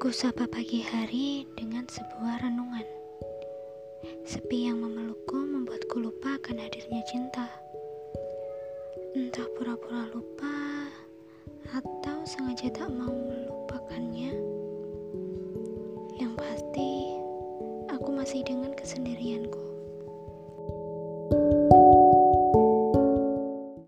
Kusapa pagi hari dengan sebuah renungan. Sepi yang memelukku membuatku lupa akan hadirnya cinta. Entah pura-pura lupa atau sengaja tak mau melupakannya. Yang pasti, aku masih dengan kesendirian.